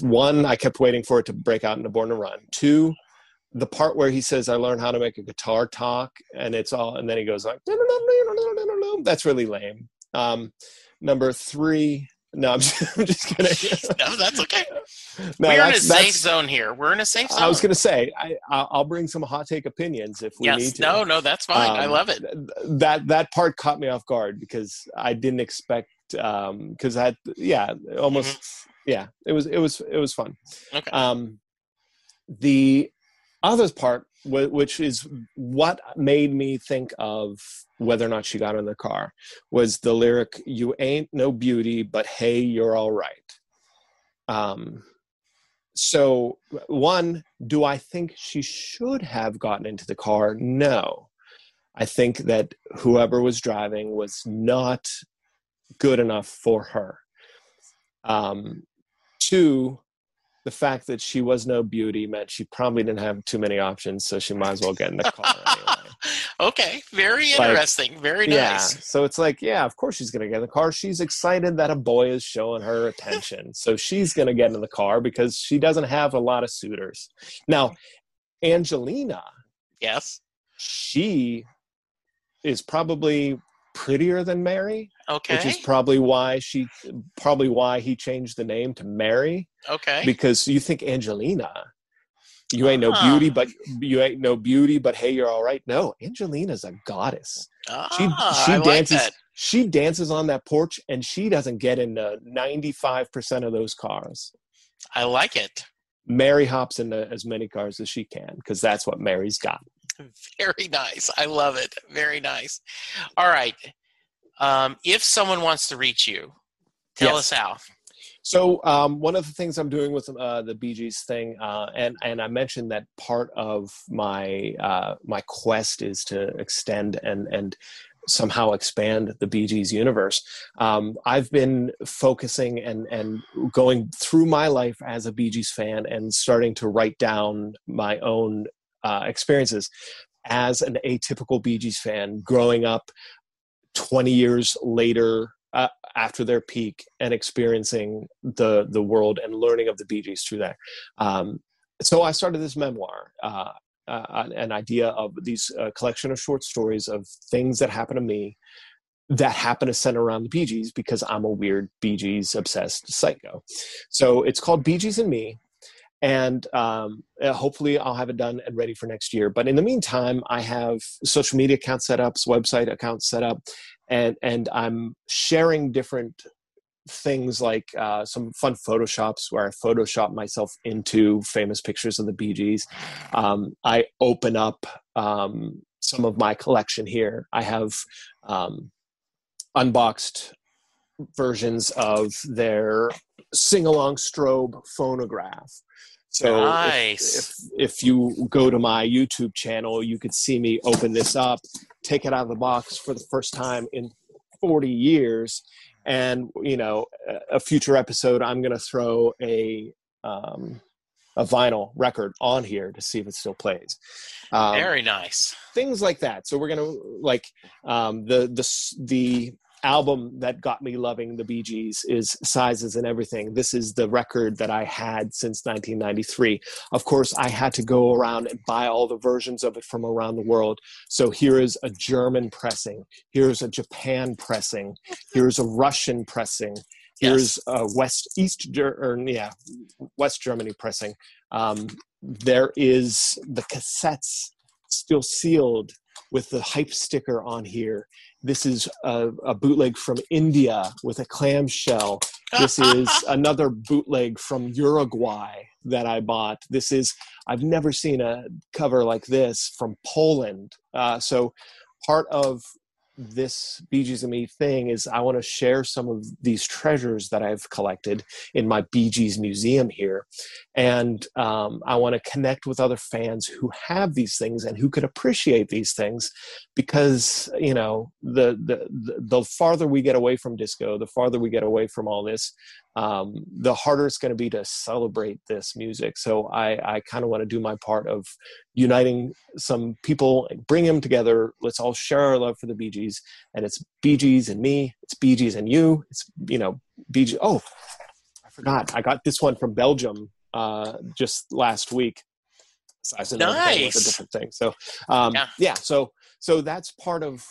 one i kept waiting for it to break out into born to run two the part where he says i learned how to make a guitar talk and it's all and then he goes like that's really lame um, number three no i'm just, I'm just kidding No, that's okay. no, We're in a that's- safe zone here. We're in a safe zone. I was going to say I, I'll I'll bring some hot take opinions if we need to. No, no, that's fine. I Um, love it. That that part caught me off guard because I didn't expect because I yeah almost yeah it was it was it was fun. Okay. Um, the other part, which is what made me think of whether or not she got in the car, was the lyric, You ain't no beauty, but hey, you're all right. Um, so, one, do I think she should have gotten into the car? No. I think that whoever was driving was not good enough for her. Um, two, the fact that she was no beauty meant she probably didn't have too many options, so she might as well get in the car anyway. okay, very interesting. Like, very nice. Yeah, so it's like, yeah, of course she's going to get in the car. She's excited that a boy is showing her attention, so she's going to get in the car because she doesn't have a lot of suitors. Now, Angelina, yes, she is probably prettier than Mary. Okay. Which is probably why she probably why he changed the name to Mary. Okay. Because you think Angelina, you ain't no uh-huh. beauty, but you ain't no beauty, but hey, you're all right. No, Angelina's a goddess. Ah, she she I dances like she dances on that porch and she doesn't get into 95% of those cars. I like it. Mary hops into as many cars as she can because that's what Mary's got. Very nice. I love it. Very nice. All right. Um, if someone wants to reach you, tell yes. us how. So um, one of the things I'm doing with uh, the Bee Gees thing, uh, and and I mentioned that part of my uh, my quest is to extend and and somehow expand the Bee Gees universe. Um, I've been focusing and and going through my life as a Bee Gees fan and starting to write down my own uh, experiences as an atypical Bee Gees fan growing up 20 years later uh, after their peak and experiencing the the world and learning of the Bee Gees through that. Um, so I started this memoir, uh, uh, an idea of these uh, collection of short stories of things that happen to me that happen to center around the Bee Gees because I'm a weird Bee Gees obsessed psycho. So it's called Bee Gees and Me and um, uh, hopefully I'll have it done and ready for next year. But in the meantime, I have social media account setups, website accounts set up, and and I'm sharing different things like uh, some fun photoshops where I photoshop myself into famous pictures of the Bee Gees Um, I open up um, some of my collection here. I have um, unboxed versions of their sing along strobe phonograph so nice. if, if, if you go to my YouTube channel, you could see me open this up, take it out of the box for the first time in 40 years, and you know, a future episode, I'm going to throw a um, a vinyl record on here to see if it still plays. Um, Very nice. Things like that. So we're gonna like um, the the the album that got me loving the Bee Gees is Size Isn't Everything. This is the record that I had since 1993. Of course, I had to go around and buy all the versions of it from around the world. So here is a German pressing, here's a Japan pressing, here's a Russian pressing, here's yes. a West East or yeah West Germany pressing. Um, there is the cassettes still sealed with the hype sticker on here this is a, a, bootleg from India with a clamshell. This is another bootleg from Uruguay that I bought. This is, I've never seen a cover like this from Poland. Uh, so part of this Gees and Me thing is I want to share some of these treasures that I've collected in my Gees museum here. And um, I want to connect with other fans who have these things and who could appreciate these things because, you know, the, the, the farther we get away from disco, the farther we get away from all this, um, the harder it's going to be to celebrate this music. So I, I kind of want to do my part of uniting some people, bring them together. Let's all share our love for the Bee Gees, and it's Bee Gees and me. It's Bee Gees and you. It's you know Bee Gees. Oh, I forgot. I got this one from Belgium uh, just last week. Size nice. a different thing. So um, yeah. yeah. So so that's part of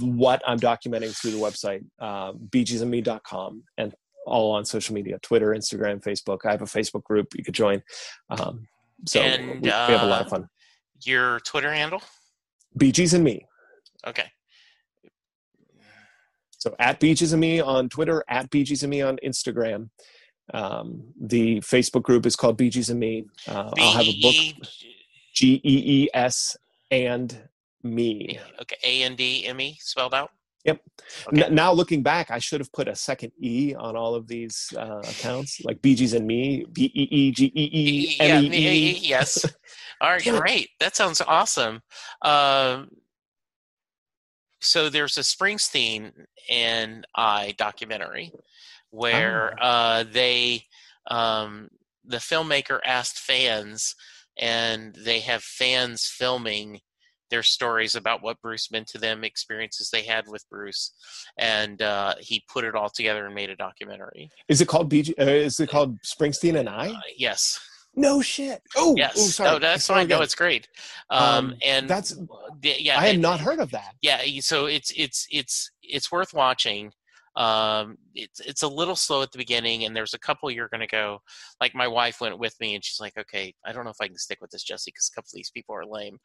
what I'm documenting through the website, uh, beegeesandme.com. And all on social media twitter instagram facebook. I have a facebook group you could join. Um, so and, we, we, have a lot of uh, fun. your twitter handle? Bee Gees and me. Okay. So at Bee Gees and me on twitter at Bee Gees and me on instagram. Um, the facebook group is called Bee Gees and me. Uh, i'll have a book. G E E S and me. Okay, A N D M E spelled out. Yep. Okay. N- now looking back, I should have put a second E on all of these uh, accounts, like Gees and me, B E E G E E M E E. yes. All right, great. That sounds awesome. Um, so there's a Springsteen and I documentary where uh, they um, the filmmaker asked fans, and they have fans filming their stories about what Bruce meant to them, experiences they had with Bruce, and uh, he put it all together and made a documentary. Is it called Gee- uh, Is it called Springsteen and I? Uh, yes, No shit. Oh, yes. oh, sorry. No, that's fine. No, it's great. Um, Um, and that's- yeah. I had not heard of that. yeah so it's it's it's it's worth watching um it's it's a little slow at the beginning and there's a couple you're going to go like my wife went with me and she's like okay i don't know if i can stick with this jesse because a couple of these people are lame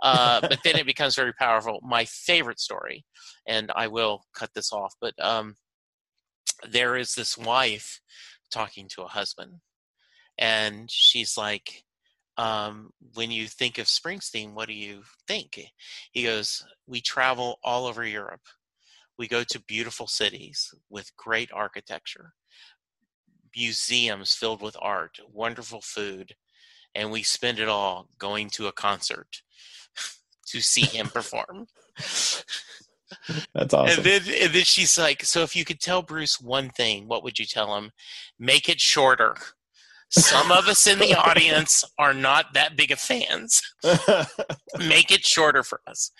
uh but then it becomes very powerful my favorite story and i will cut this off but um there is this wife talking to a husband and she's like um, when you think of Springsteen, what do you think? He goes, We travel all over Europe. We go to beautiful cities with great architecture, museums filled with art, wonderful food, and we spend it all going to a concert to see him perform. That's awesome. And then, and then she's like, So if you could tell Bruce one thing, what would you tell him? Make it shorter. Some of us in the audience are not that big of fans. Make it shorter for us.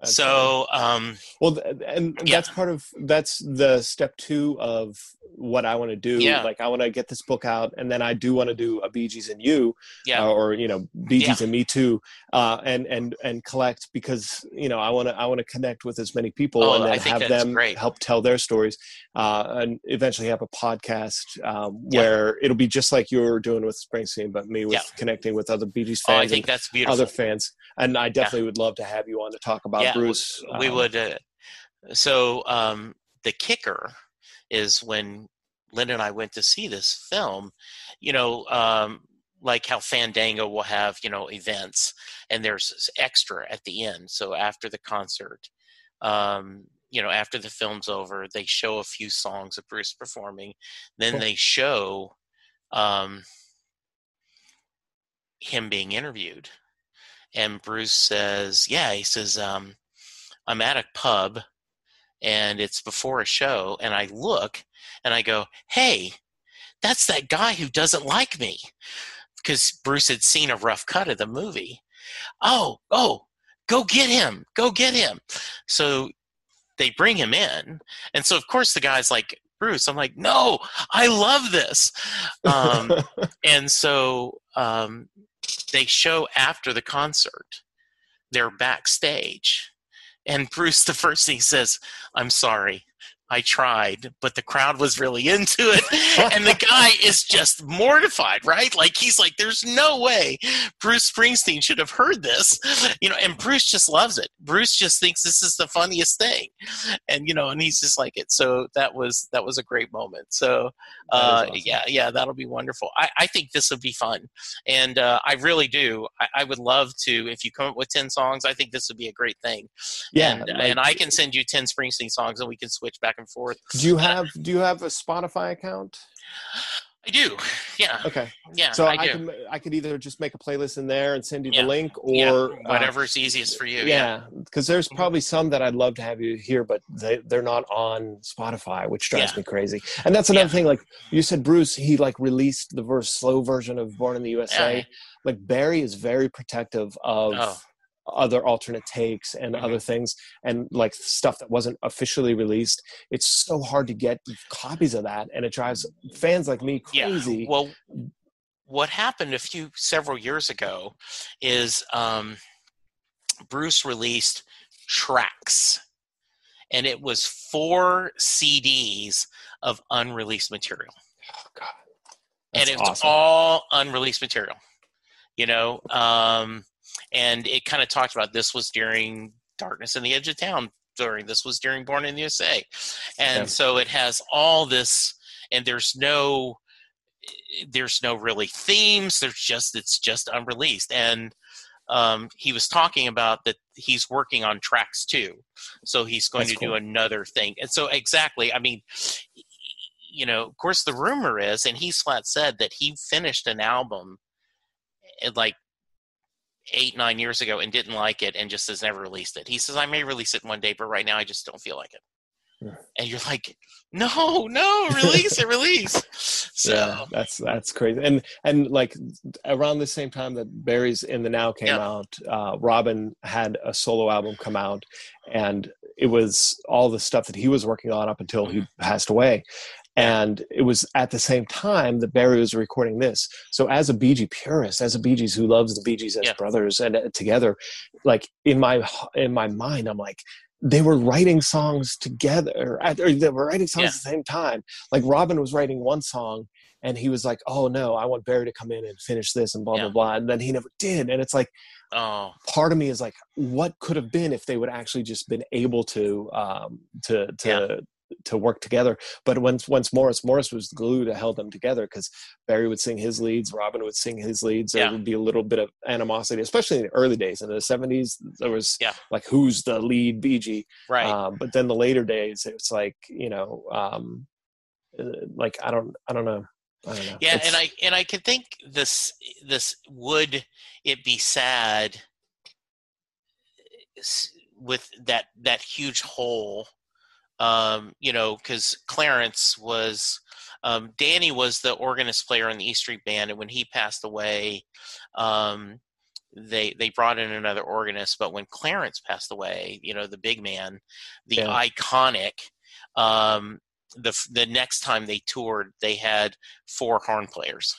That's so, um, Well, and Yeah. that's part of that's the step two of what I want to do. Yeah. Like I want to get this book out, and then I do want to do a Bee Gees and you, yeah, uh, or you know Bee Gees and me too, uh, and and and collect because you know I want to I want to connect with as many people Oh, and then have them great. help tell their stories, uh, and eventually have a podcast um, Yeah. where it'll be just like you're doing with Springsteen, but me with Yeah. connecting with other Bee Gees oh, fans I think that's beautiful. other fans, and I definitely would love to have you on to talk about Yeah, Bruce. we um, would. Uh, so um, the kicker is when Linda and I went to see this film. You know, um, like how Fandango will have you know events, and there's extra at the end. So after the concert, um, you know, after the film's over, they show a few songs of Bruce performing. Then Cool. they show um, him being interviewed. And Bruce says, Yeah, he says, um, I'm at a pub and it's before a show. And I look and I go, Hey, that's that guy who doesn't like me. Because Bruce had seen a rough cut of the movie. Oh, oh, go get him. Go get him. So they bring him in. And so, of course, the guy's like, Bruce, I'm like, no, I love this. Um, and so um, they show after the concert, they're backstage. And Bruce, the first thing he says, I'm sorry. I tried, but the crowd was really into it. And the guy is just mortified, right? Like he's like, there's no way Bruce Springsteen should have heard this. You know, and Bruce just loves it. Bruce just thinks this is the funniest thing. And you know, and he's just like it. So that was that was a great moment. So uh, awesome. yeah, yeah, that'll be wonderful. I, I think this would be fun, and uh, I really do. I, I would love to. If you come up with ten songs, I think this would be a great thing. yeah, and, like, and I can send you ten Springsteen songs, and we can switch back and forth. Do you have Do you have a Spotify account? I do. Yeah, Okay, yeah, so I I, can I could either just make a playlist in there and send you Yeah. the link, yeah, or uh, whatever's easiest for you. yeah, because there's Mhm. probably some that I'd love to have you hear, but they they're not on Spotify, which drives Yeah. me crazy. And that's another Yeah. thing. Like you said, Bruce, he like released the verse slow version of Born in the USA. Yeah. Like Barry is very protective of. Oh. Other alternate takes and Mhm. other things and like stuff that wasn't officially released it's so hard to get copies of that and it drives fans like me crazy Yeah. Well, what happened a few several years ago is um, Bruce released tracks, and it was four CDs of unreleased material, Oh, God. and That's it was awesome. all unreleased material. You know, um, and it kind of talked about this was during Darkness in the Edge of Town. During this was during Born in the USA, and Okay. so it has all this, and there's no there's no really themes there's just it's just unreleased and um, he was talking about that he's working on tracks too, so he's going That's to cool. do another thing. And so exactly, I mean, you know, of course, the rumor is, and he's flat said that he finished an album eh, like eight nine years ago and didn't like it and just has never released it. He says I may release it one day, but right now I just don't feel like it. Yeah. And you're like, no, no, release it, release. So yeah, that's that's crazy. And and like around the same time that Barry's in the Now came Yeah. out, uh, Robin had a solo album come out, and it was all the stuff that he was working on up until he passed away. And it was at the same time that Barry was recording this. So, as a Bee Gee purist, as a Bee Gees who loves the Bee Gees as Yeah. brothers and uh, together, like in my in my mind, I'm like, they were writing songs together, at- or they were writing songs Yeah. at the same time. Like Robin was writing one song, and he was like, "Oh no, I want Barry to come in and finish this," and blah Yeah. blah blah. And then he never did. And it's like oh part of me is like, what could have been if they would actually just been able to um, to to to work together. But once once Maurice Maurice was the glue that held them together because Barry would sing his leads, Robin would sing his leads. There Yeah. would be a little bit of animosity, especially in the early days. In the seventies, there was Yeah. like who's the lead BG. right. Um, but then the later days, it's like you know, um, uh, like I don't I don't know. I don't know. yeah It's- and i and i can think this this would it be sad with that that huge hole um you know because clarence was um danny was the organist player in the east street band and when he passed away um they they brought in another organist but when clarence passed away you know the big man the Yeah. iconic um the the next time they toured they had four horn players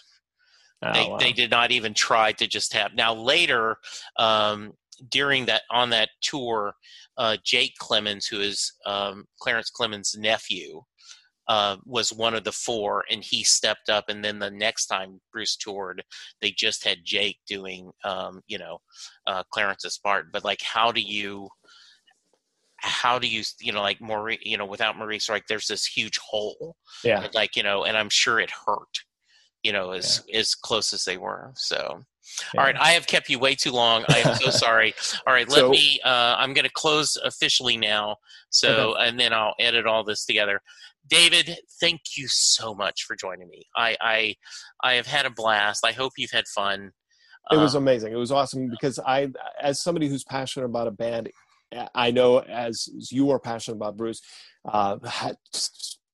oh, they, wow. they did not even try to just have now later um, during that on that tour uh, jake clemens who is um, clarence clemens nephew uh, was one of the four and he stepped up and then the next time bruce toured they just had jake doing um, you know uh, clarence's part. But like how do you how do you you know like Maurice you know without Maurice like there's this huge hole yeah. like you know and i'm sure it hurt you know as as close as they were so Yeah. all right i have kept you way too long. I am so sorry. All right let So- me uh i'm going to close officially now so and then i'll edit all this together. David thank you so much for joining me. I i i have had a blast. I hope you've had fun. It was Um, amazing. It was awesome because I, as somebody who's passionate about a band, I know as you are passionate about Bruce, uh,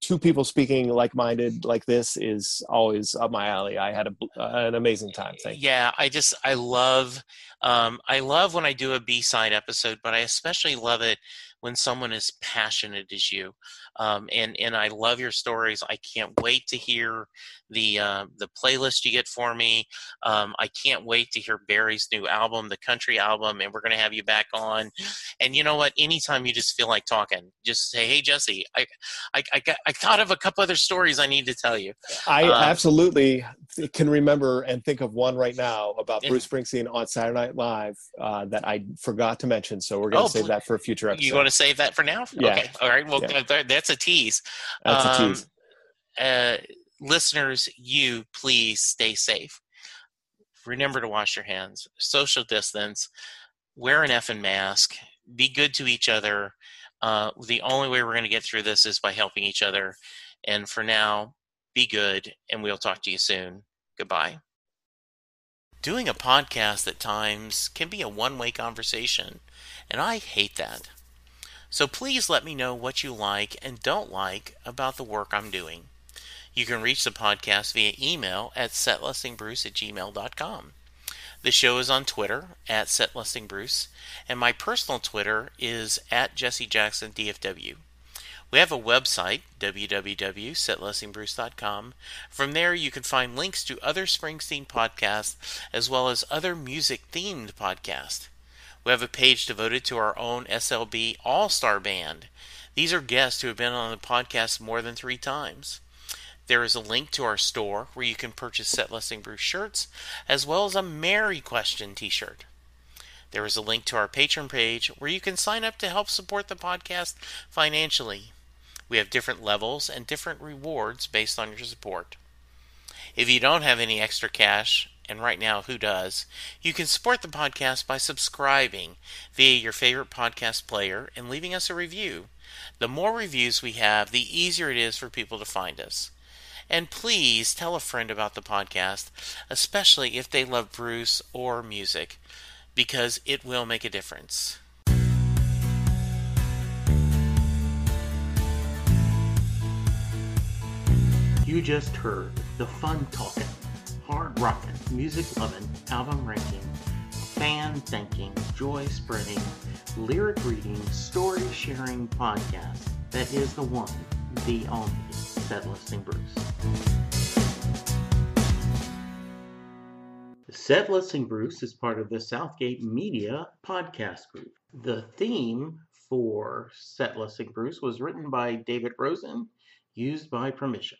two people speaking like-minded like this is always up my alley. I had a, an amazing time. Thank you. yeah i just i love um i love when i do a b-side episode but i especially love it when someone as passionate as you um and and i love your stories i can't wait to hear the uh, the playlist you get for me um i can't wait to hear barry's new album the country album and we're going to have you back on and you know what anytime you just feel like talking just say hey jesse i i i, got, I thought of a couple other stories i need to tell you I Uh, absolutely can remember and think of one right now about Yeah. Bruce Springsteen on Saturday Night Live uh, that I forgot to mention. So we're going to Oh, save that for a future episode. you want to save that for now Yeah. okay all right well Yeah. that's a tease That's a um, tease. uh, listeners, you please stay safe. Remember to wash your hands, social distance, wear an effing mask, be good to each other. Uh, the only way we're going to get through this is by helping each other. And for now, be good, and we'll talk to you soon. Goodbye. Doing a podcast at times can be a one way conversation, and I hate that. So please let me know what you like and don't like about the work I'm doing. You can reach the podcast via email at setlistingbruce at gmail.com. The show is on Twitter at setlistingbruce, and my personal Twitter is at jessejacksondfw. We have a website, www.setlistingbruce.com. From there, you can find links to other Springsteen podcasts as well as other music themed podcasts. We have a page devoted to our own SLB All Star Band. These are guests who have been on the podcast more than three times. There is a link to our store where you can purchase Set Listing Bruce shirts as well as a Mary Question t shirt. There is a link to our Patreon page where you can sign up to help support the podcast financially. We have different levels and different rewards based on your support. If you don't have any extra cash, and right now, who does? You can support the podcast by subscribing via your favorite podcast player and leaving us a review. The more reviews we have, the easier it is for people to find us. And please tell a friend about the podcast, especially if they love Bruce or music, because it will make a difference. You just heard the fun talking, hard rocking, music loving, album ranking, fan thinking, joy spreading, lyric reading, story sharing podcast that is the one, the only Set Listing Bruce. Set Listing Bruce is part of the Southgate Media podcast group. The theme for Set Listing Bruce was written by David Rosen, used by permission.